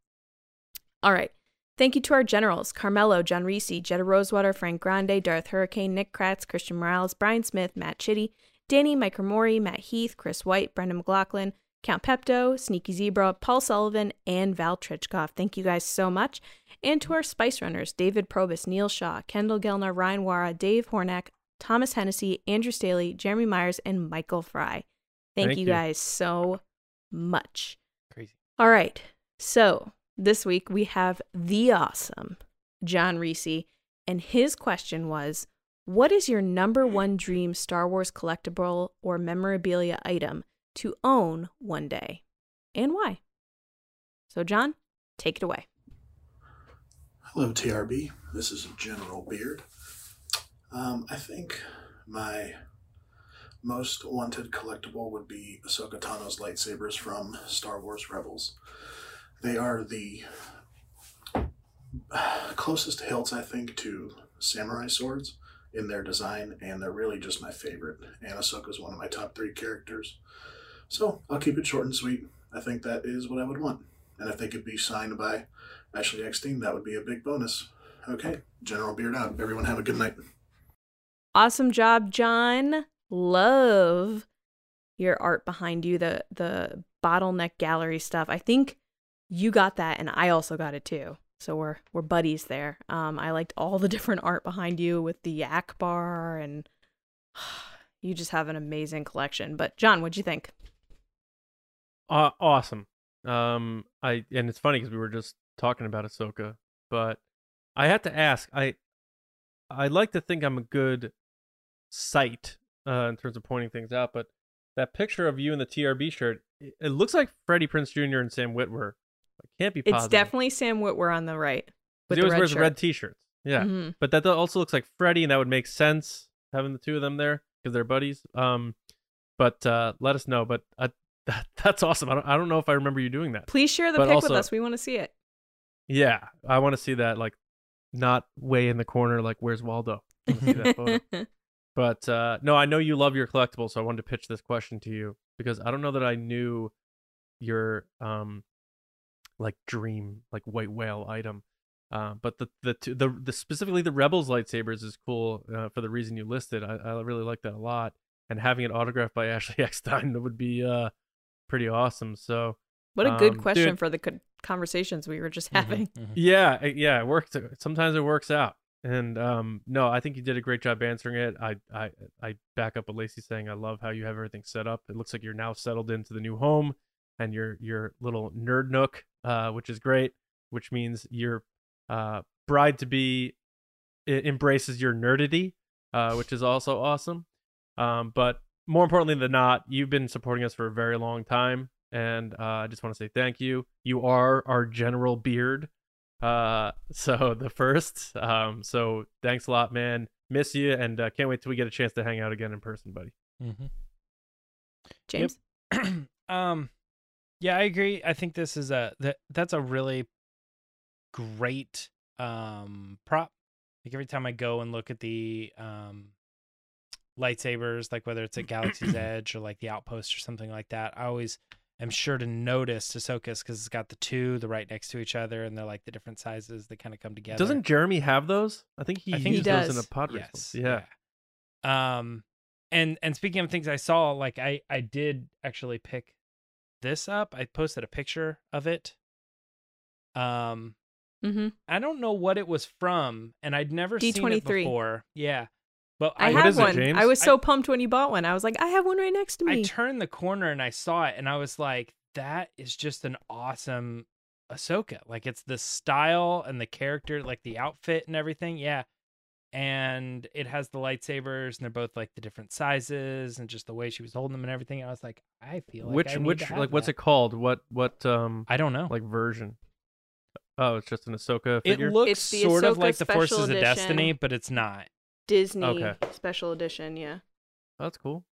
All right. Thank you to our generals Carmelo, John Reese, Jetta Rosewater, Frank Grande, Darth Hurricane, Nick Kratz, Christian Morales, Brian Smith, Matt Chitty, Danny, Mike Mori, Matt Heath, Chris White, Brendan McLaughlin, Count Pepto, Sneaky Zebra, Paul Sullivan, and Val Trichkov. Thank you guys so much. And to our Spice Runners, David Probus, Neil Shaw, Kendall Gelner, Ryan Wara, Dave Hornack, Thomas Hennessy, Andrew Staley, Jeremy Myers, and Michael Fry. Thank, Thank you you. guys so much. Crazy. All right. So this week we have the awesome John Reese, and his question was What is your number one dream Star Wars collectible or memorabilia item to own one day, and why? So, John, take it away. Hello, TRB. This is General Beard. Um, I think my most wanted collectible would be Ahsoka Tano's lightsabers from Star Wars Rebels. They are the closest hilts, I think, to samurai swords in their design, and they're really just my favorite. And Ahsoka's one of my top three characters. So I'll keep it short and sweet. I think that is what I would want. And if they could be signed by Ashley Eckstein, that would be a big bonus. Okay, General Beard out. Everyone have a good night. Awesome job, John. Love your art behind you, the the bottleneck gallery stuff. I think you got that and I also got it too. So we're we're buddies there. Um I liked all the different art behind you with the yak bar and you just have an amazing collection. But John, what'd you think? Uh, awesome. Um, I and it's funny because we were just talking about Ahsoka, but I had to ask. I I like to think I'm a good sight uh, in terms of pointing things out, but that picture of you in the TRB shirt, it, it looks like Freddie Prinze Jr. and Sam Witwer. I can't be Positive. It's definitely Sam Witwer on the right. With he the always red wears shirt. red t-shirts. Yeah, Mhm. but that also looks like Freddie, and that would make sense having the two of them there because they're buddies. Um, but uh, let us know. But uh, that, that's awesome. I don't, I don't know if I remember you doing that. Please share the But pic also- with us. We want to see it. Yeah, I want to see that. Like, not way in the corner. Like, where's Waldo? See that photo. But uh, no, I know you love your collectibles, so I wanted to pitch this question to you because I don't know that I knew your um like dream like white whale item. Uh, but the the, two, the the specifically the Rebels lightsabers is cool uh, for the reason you listed. I, I really like that a lot, and having it autographed by Ashley Eckstein that would be uh pretty awesome. So what a good Um, question dude- for the conversations we were just Mhm, having. mhm. Yeah, yeah, it works. Sometimes it works out. And um, no, I think you did a great job answering it. I, I, I back up what Lacey saying. I love how you have everything set up. It looks like you're now settled into the new home and your your little nerd nook, uh, which is great. Which means your uh, bride to be embraces your nerdity, uh, which is also awesome. Um, but more importantly than not, you've been supporting us for a very long time, and uh, I just want to say thank you. You are our general beard uh so the first um so thanks a lot man miss you and uh, can't wait till we get a chance to hang out again in person buddy Mhm. James? um yeah i agree i think this is a that that's a really great um prop like every time i go and look at the um lightsabers like whether it's at galaxy's edge or like the outpost or something like that i always am sure to notice Ahsoka's because it's got the two they're right next to each other and they're like the different sizes they kind of come together. Doesn't jeremy have those? I think he I think he used those in does. a pod yes. yeah. Yeah. um and and speaking of things i saw like i i did actually pick this up. I posted a picture of it. Um Mm-hmm. i don't know what it was from and i'd never seen it D23. before. Yeah but I, i What have is it, one. James? I was I- so pumped when you bought one. I was like, I have one right next to me. i turned the corner and i saw it and i was like that is just an awesome ahsoka like it's the style and the character like the outfit and everything yeah and it has the lightsabers and they're both like the different sizes and just the way she was holding them and everything. I was like, I feel like which I need which to have like what's it called what what um I don't know. like version oh it's just an ahsoka figure. it looks It's the sort of like the Special Forces of Destiny, but it's not. Disney Okay. special edition, yeah. that's cool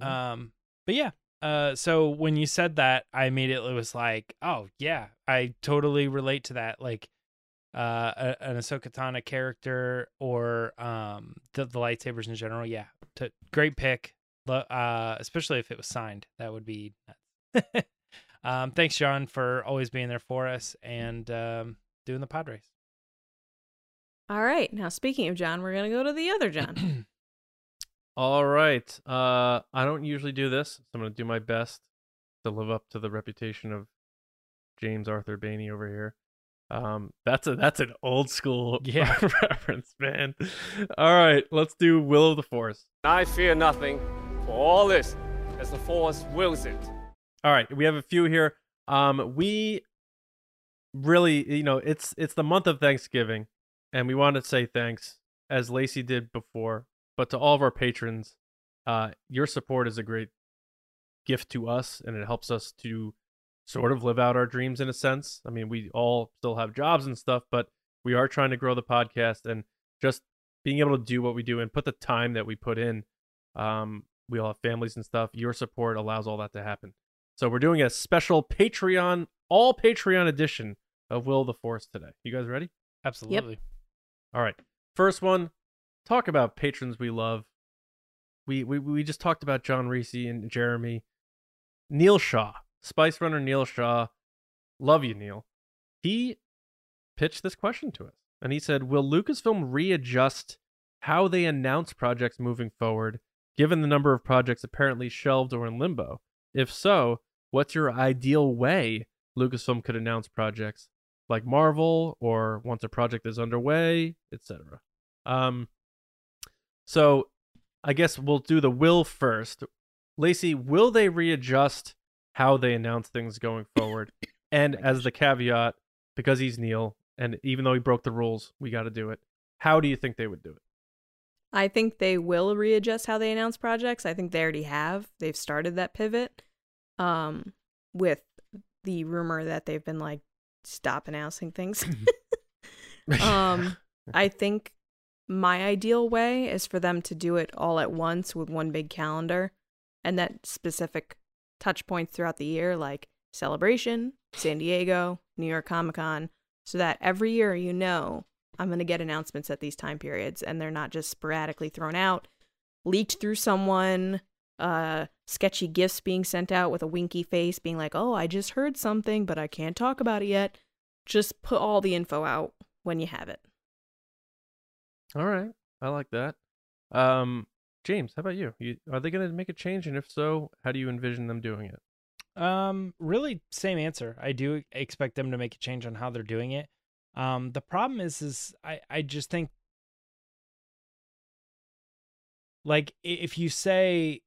Um, but yeah, Uh, so when you said that, I immediately was like, "Oh yeah, I totally relate to that." Like, uh, a, an Ahsoka Tano character or um the, the lightsabers in general. Yeah, to, great pick. Lo- Uh, especially if it was signed, that would be. Um, thanks, John, for always being there for us and um, doing the pod race. All right. Now, speaking of John, we're going to go to the other John. All right. Uh, I don't usually do this, so I'm gonna do my best to live up to the reputation of James Arthur Bainey over here. Um, that's a that's an old school Yeah. reference, man. All right, let's do Will of the Force. I fear nothing, for all this, as the Force wills it. All right, we have a few here. Um, we really, you know, it's it's the month of Thanksgiving, and we want to say thanks as Lacey did before, but to all of our patrons, uh, your support is a great gift to us, and it helps us to sort of live out our dreams in a sense. I mean, we all still have jobs and stuff, but we are trying to grow the podcast and just being able to do what we do and put the time that we put in. Um, we all have families and stuff. Your support allows all that to happen. So we're doing a special Patreon, all Patreon edition of Will the Force today. You guys ready? Absolutely. All right. First one, talk about patrons we love. We we we just talked about John Reese and Jeremy. Neil Shaw, Spice Runner Neil Shaw. Love you, Neil. He pitched this question to us. And he said, Will Lucasfilm readjust how they announce projects moving forward, given the number of projects apparently shelved or in limbo? If so, what's your ideal way Lucasfilm could announce projects like Marvel or once a project is underway, etc. Um so I guess we'll do the will first. Lacey, will they readjust how they announce things going forward? and as the caveat, because he's Neil, and even though he broke the rules, we got to do it. How do you think they would do it? I think they will readjust how they announce projects. I think they already have. They've started that pivot um, with the rumor that they've been like, stop announcing things. um, I think my ideal way is for them to do it all at once with one big calendar and that specific touch points throughout the year, like Celebration, San Diego, New York Comic Con, so that every year you know I'm going to get announcements at these time periods and they're not just sporadically thrown out, leaked through someone, uh, sketchy gifts being sent out with a winky face being like, oh, I just heard something, but I can't talk about it yet. Just put all the info out when you have it. All right, I like that. Um, James, how about you? you are they going to make a change, and if so, how do you envision them doing it? Um, really, same answer. I do expect them to make a change on how they're doing it. Um, the problem is, is I, I just think, like, if you say,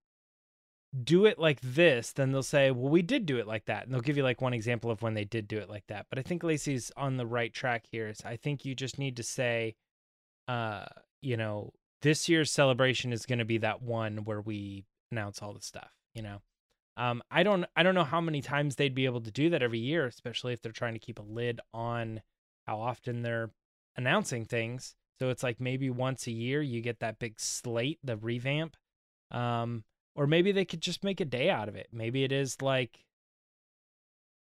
do it like this, then they'll say, well, we did do it like that. And they'll give you like one example of when they did do it like that. But I think Lacey's on the right track here. Is I think you just need to say, uh, you know, this year's celebration is going to be that one where we announce all the stuff, you know. Um, I don't I don't know how many times they'd be able to do that every year, especially if they're trying to keep a lid on how often they're announcing things. So it's like maybe once a year you get that big slate, the revamp. Um, or maybe they could just make a day out of it. Maybe it is like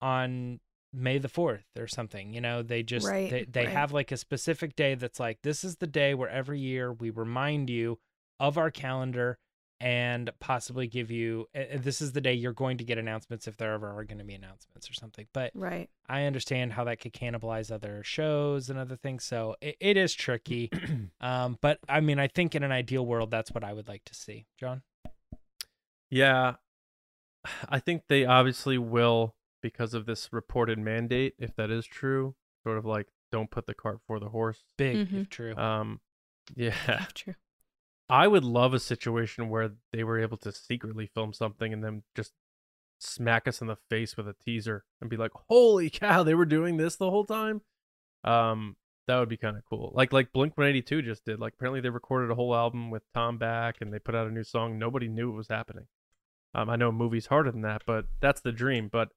on May the 4th or something. You know, they just Right, they, they right. have like a specific day that's like this is the day where every year we remind you of our calendar and possibly give you uh, this is the day you're going to get announcements if there ever are going to be announcements or something. But Right. I understand how that could cannibalize other shows and other things. So it, it is tricky. um, but I mean, I think in an ideal world, that's what I would like to see. John? Yeah, I think they obviously will because of this reported mandate. If that is true, sort of like don't put the cart before the horse. Big, Mhm. if true. Um, yeah, True. I would love a situation where they were able to secretly film something and then just smack us in the face with a teaser and be like, "Holy cow, they were doing this the whole time." Um, that would be kind of cool. Like like Blink 182 just did. Like apparently they recorded a whole album with Tom back and they put out a new song. Nobody knew it was happening. Um, I know a movie's harder than that, but that's the dream. But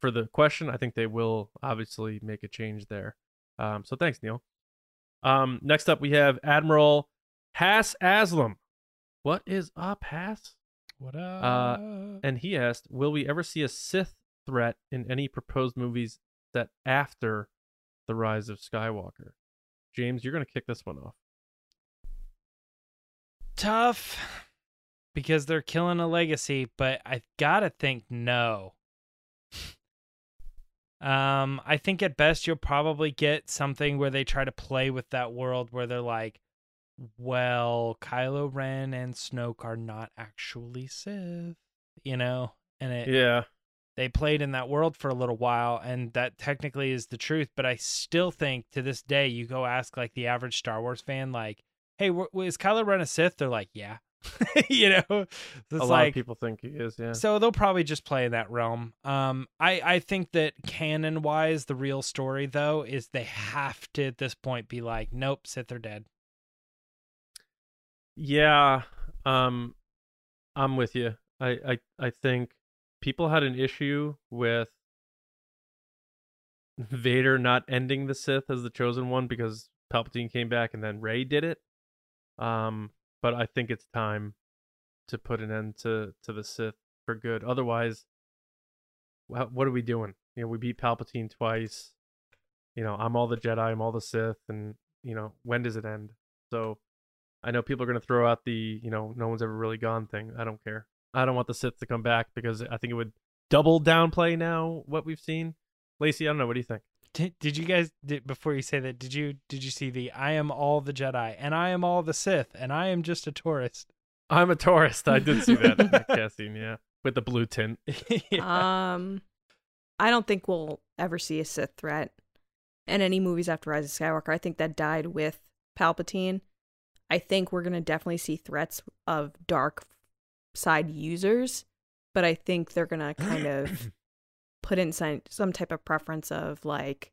for the question, I think they will obviously make a change there. Um, so thanks, Neil. Um, next up we have Admiral Hass Aslam. What is up, Hass? What up? Uh, And he asked, "Will we ever see a Sith threat in any proposed movies set after the Rise of Skywalker?" James, you're gonna kick this one off. tough because they're killing a legacy, but I gotta think no. Um, I think at best you'll probably get something where they try to play with that world where they're like, well, Kylo Ren and Snoke are not actually Sith, you know, and it Yeah, they played in that world for a little while and that technically is the truth but i still think to this day you go ask like the average star wars fan like hey wh- is kylo ren a sith? They're like yeah you know So a lot like of people think he is. Yeah. so they'll probably just play in that realm um i i think that canon wise the real story though is they have to at this point be like nope sith are dead Yeah, um, I'm with you. I, I, I think people had an issue with Vader not ending the Sith as the chosen one because Palpatine came back and then Rey did it. Um, but I think it's time to put an end to to the Sith for good. Otherwise, what are we doing? You know, we beat Palpatine twice. You know, I'm all the Jedi, I'm all the Sith, and you know, when does it end? So I know people are to throw out the, you know, no one's ever really gone thing. I don't care. I don't want the Sith to come back because I think it would double downplay now what we've seen. Lacey, I don't know. What do you think? Did, did you guys did, before you say that did you did you see the i am all the jedi and i am all the sith and i am just a tourist I'm a tourist. I did see that, that casting, yeah, with the blue tint. Yeah. Um, I don't think we'll ever see a Sith threat in any movies after Rise of Skywalker. I think that died with Palpatine. I think we're gonna definitely see threats of dark side users, but I think they're gonna kind of put in some some type of preference of like,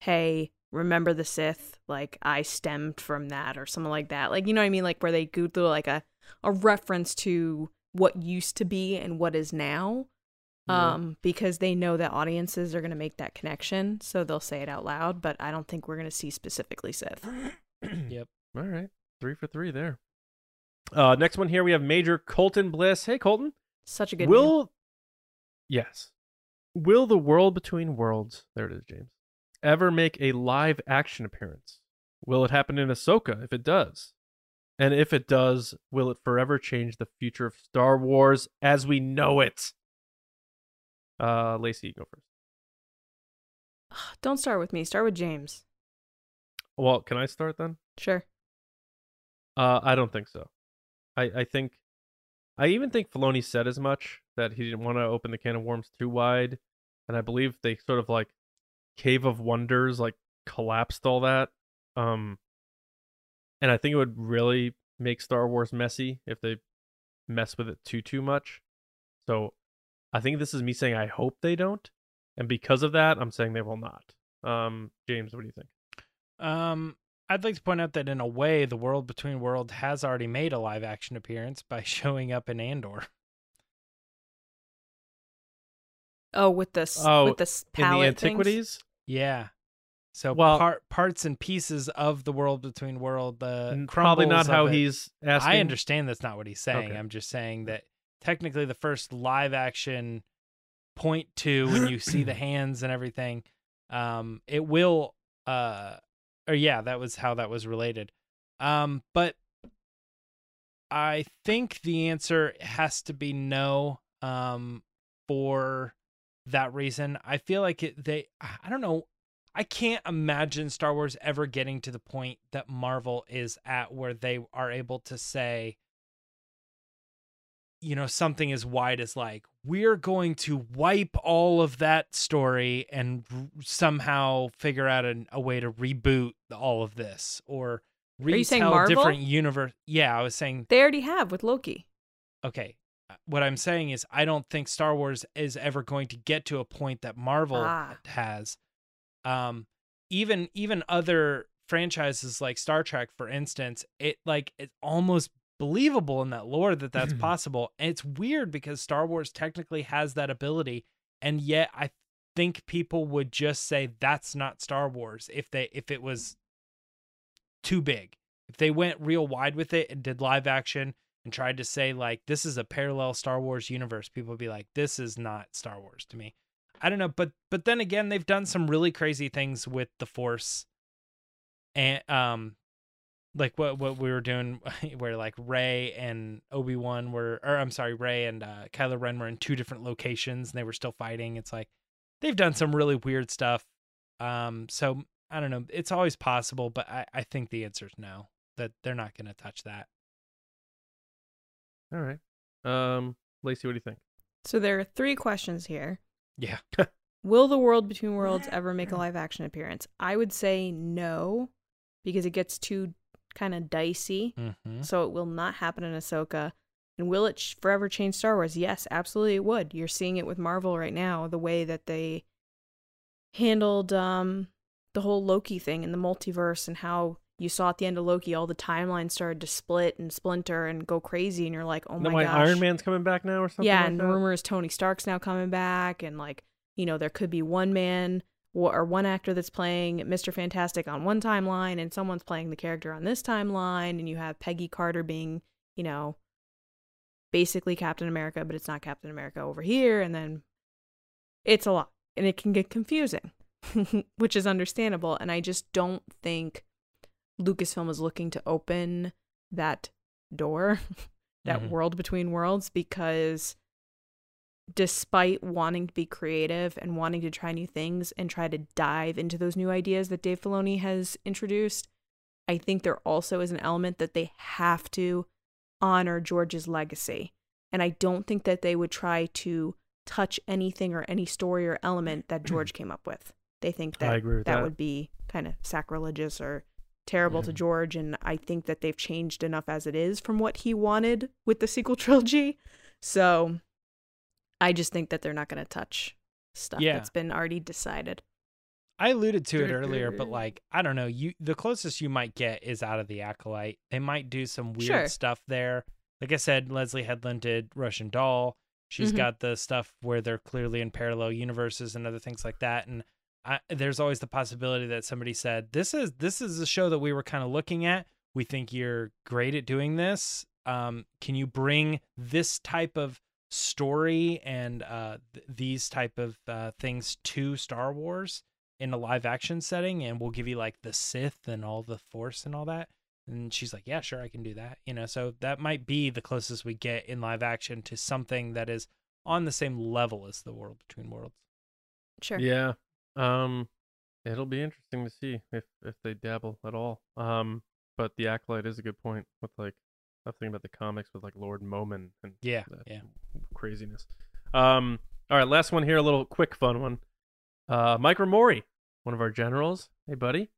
hey, remember the Sith? Like I stemmed from that, or something like that. Like you know what I mean? Like where they go through like a a reference to what used to be and what is now Yeah. um because they know that audiences are going to make that connection so they'll say it out loud but i don't think we're going to see specifically sith yep All right, three for three there. Uh, next one here we have Major Colton Bliss. Hey, Colton. such a good name. Yes, will the World Between Worlds? There it is, James. Ever make a live action appearance? Will it happen in Ahsoka? If it does, and if it does, will it forever change the future of Star Wars as we know it? Uh, Lacey, you go first. don't start with me start with james Well, can I start then? sure Uh, I don't think so. I, I think, I even think Filoni said as much that he didn't want to open the can of worms too wide, and I believe they sort of like Cave of Wonders like collapsed all that. Um, and I think it would really make Star Wars messy if they mess with it too too much. So, I think this is me saying I hope they don't, and because of that, I'm saying they will not. Um, James, what do you think? Um, I'd like to point out that in a way, the World Between Worlds has already made a live action appearance by showing up in Andor. Oh with this Oh, with this In the palette things? antiquities, Yeah. So Well- part parts and pieces of the World Between World, the probably not how it- he's asking. I understand that's not what he's saying. Okay. I'm just saying that technically the first live action point to when you see the hands and everything, um, it will uh or yeah, that was how that was related. Um, but I think the answer has to be no. Um, for that reason, I feel like it, they. I don't know. I can't imagine Star Wars ever getting to the point that Marvel is at where they are able to say, you know, something as wide as like, we're going to wipe all of that story and r- somehow figure out an, a way to reboot all of this or retell you saying Marvel? different universe. Yeah, I was saying they already have with loki okay what i'm saying is i don't think star wars is ever going to get to a point that marvel Ah. has. Um even even other franchises like star trek for instance it like it's almost believable in that lore that that's possible. And it's weird because star wars technically has that ability and yet i think people would just say that's not star wars if they if it was too big. If they went real wide with it and did live action and tried to say like this is a parallel Star Wars universe, people would be like, this is not Star Wars to me. I don't know, but but then again, they've done some really crazy things with the Force, and um, like what what we were doing, where like Rey and Obi Wan were, or I'm sorry, Rey and uh, Kylo Ren were in two different locations and they were still fighting. It's like they've done some really weird stuff. Um, so I don't know. It's always possible, but I I think the answer is no. That they're not going to touch that. All right. Um, Lacey, what do you think? So there are three questions here. Yeah. Will the World Between Worlds ever make a live action appearance? I would say no, because it gets too kind of dicey. Mm-hmm. So it will not happen in Ahsoka. And will it ch- forever change Star Wars? Yes, absolutely it would. You're seeing it with Marvel right now, the way that they handled um, the whole Loki thing in the multiverse and how you saw at the end of Loki all the timelines started to split and splinter and go crazy and you're like, "Oh my then why gosh." Iron Man's coming back now or something? yeah, like and that? rumors Tony Stark's now coming back, and like you know there could be one man or or one actor that's playing Mister Fantastic on one timeline, and someone's playing the character on this timeline, and you have Peggy Carter being you know basically Captain America, but it's not Captain America over here, and then it's a lot, and it can get confusing, which is understandable, and I just don't think Lucasfilm is looking to open that door that Mhm. world between worlds because despite wanting to be creative and wanting to try new things and try to dive into those new ideas that Dave Filoni has introduced, I think there also is an element that they have to honor George's legacy. And I don't think that they would try to touch anything or any story or element that George came up with. They think I that agree with that, that. would be kind of sacrilegious or terrible to George. And I think that they've changed enough as it is from what he wanted with the sequel trilogy. So I just think that they're not going to touch stuff Yeah. that's been already decided. I alluded to it earlier, but like I don't know, you the closest you might get is out of the acolyte. They might do some weird Sure. stuff there. Like I said, Leslie Headland did Russian Doll. She's Mhm. got the stuff where they're clearly in parallel universes and other things like that. And I, there's always the possibility that somebody said, "This is this is a show that we were kind of looking at. We think you're great at doing this. Um, can you bring this type of story and uh, th- these type of uh, things to Star Wars in a live action setting? And we'll give you like the Sith and all the Force and all that." And she's like, "Yeah, sure, I can do that." You know, so that might be the closest we get in live action to something that is on the same level as the World Between Worlds. Sure. Yeah. Um, it'll be interesting to see if if they dabble at all. Um, but the acolyte is a good point with like I'm thinking about the comics with like Lord Momin and Yeah, yeah. craziness. Um, all right, last one here, a little quick fun one. Uh, Mike Ramori, one of our generals. Hey, buddy.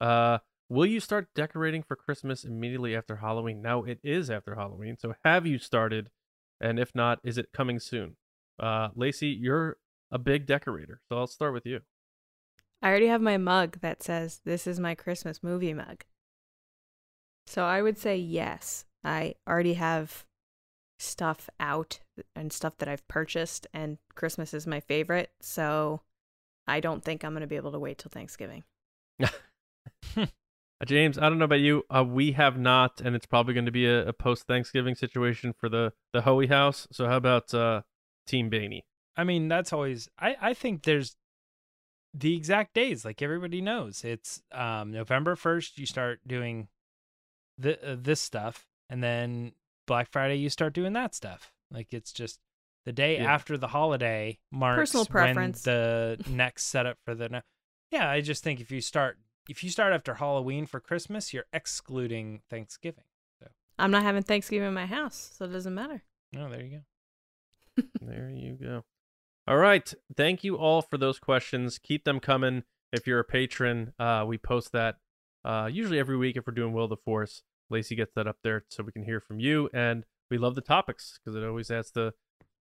Uh, will you start decorating for Christmas immediately after Halloween? Now it is after Halloween. So have you started? And if not, is it coming soon? Uh, Lacey, you're a big decorator, so I'll start with you. I already have my mug that says, This is my Christmas movie mug. So I would say yes. I already have stuff out and stuff that I've purchased, and Christmas is my favorite. So I don't think I'm going to be able to wait till Thanksgiving. Uh, James, I don't know about you. Uh, we have not, and it's probably going to be a, a post Thanksgiving situation for the the Hoey house. So how about uh, Team Baney? I mean, that's always. I I think there's the exact days, like everybody knows. It's um November first. You start doing the uh, this stuff, and then Black Friday you start doing that stuff. Like it's just the day Yeah. after the holiday marks Personal preference. when the next setup for the. ne- Yeah, I just think if you start if you start after Halloween for Christmas, you're excluding Thanksgiving. I'm not having Thanksgiving in my house, so it doesn't matter. Oh, there you go. There you go. All right. Thank you all for those questions. Keep them coming. If you're a patron, uh, we post that uh, usually every week if we're doing Will the Force. Lacey gets that up there so we can hear from you. And we love the topics because it always adds the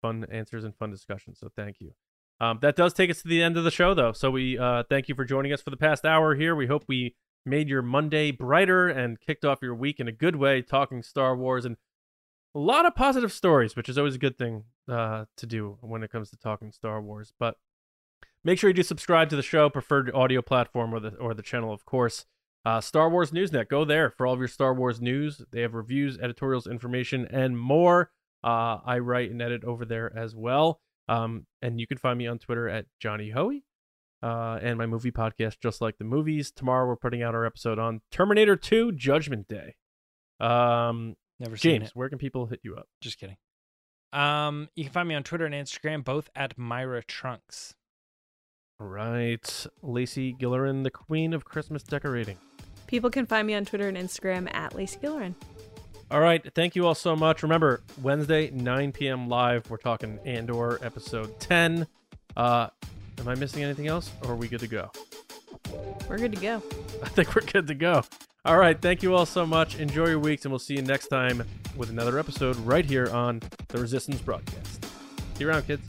fun answers and fun discussion. So thank you. Um, that does take us to the end of the show, though. So we uh, thank you for joining us for the past hour here. We hope we made your Monday brighter and kicked off your week in a good way, talking Star Wars and a lot of positive stories, which is always a good thing uh, to do when it comes to talking Star Wars. But make sure you do subscribe to the show, preferred audio platform or the or the channel, of course. Uh, Star Wars Newsnet, go there for all of your Star Wars news. They have reviews, editorials, information, and more. Uh, I write and edit over there as well. Um, and you can find me on Twitter at Johnny Hoey. Uh, and my movie podcast, Just Like the Movies. Tomorrow we're putting out our episode on Terminator 2 Judgment Day. Um, Never seen James, it. where can people hit you up? Just kidding. Um, you can find me on Twitter and Instagram, both at Myra Trunks. All right. Lacey Gillerin, the queen of Christmas decorating. People can find me on Twitter and Instagram at Lacey Gillerin. All right. Thank you all so much. Remember, Wednesday, 9 p.m. live. We're talking Andor episode 10. Uh, am I missing anything else or are we good to go? We're good to go. I think we're good to go. All right. Thank you all so much. Enjoy your weeks, and we'll see you next time with another episode right here on the Resistance broadcast. See you around, kids.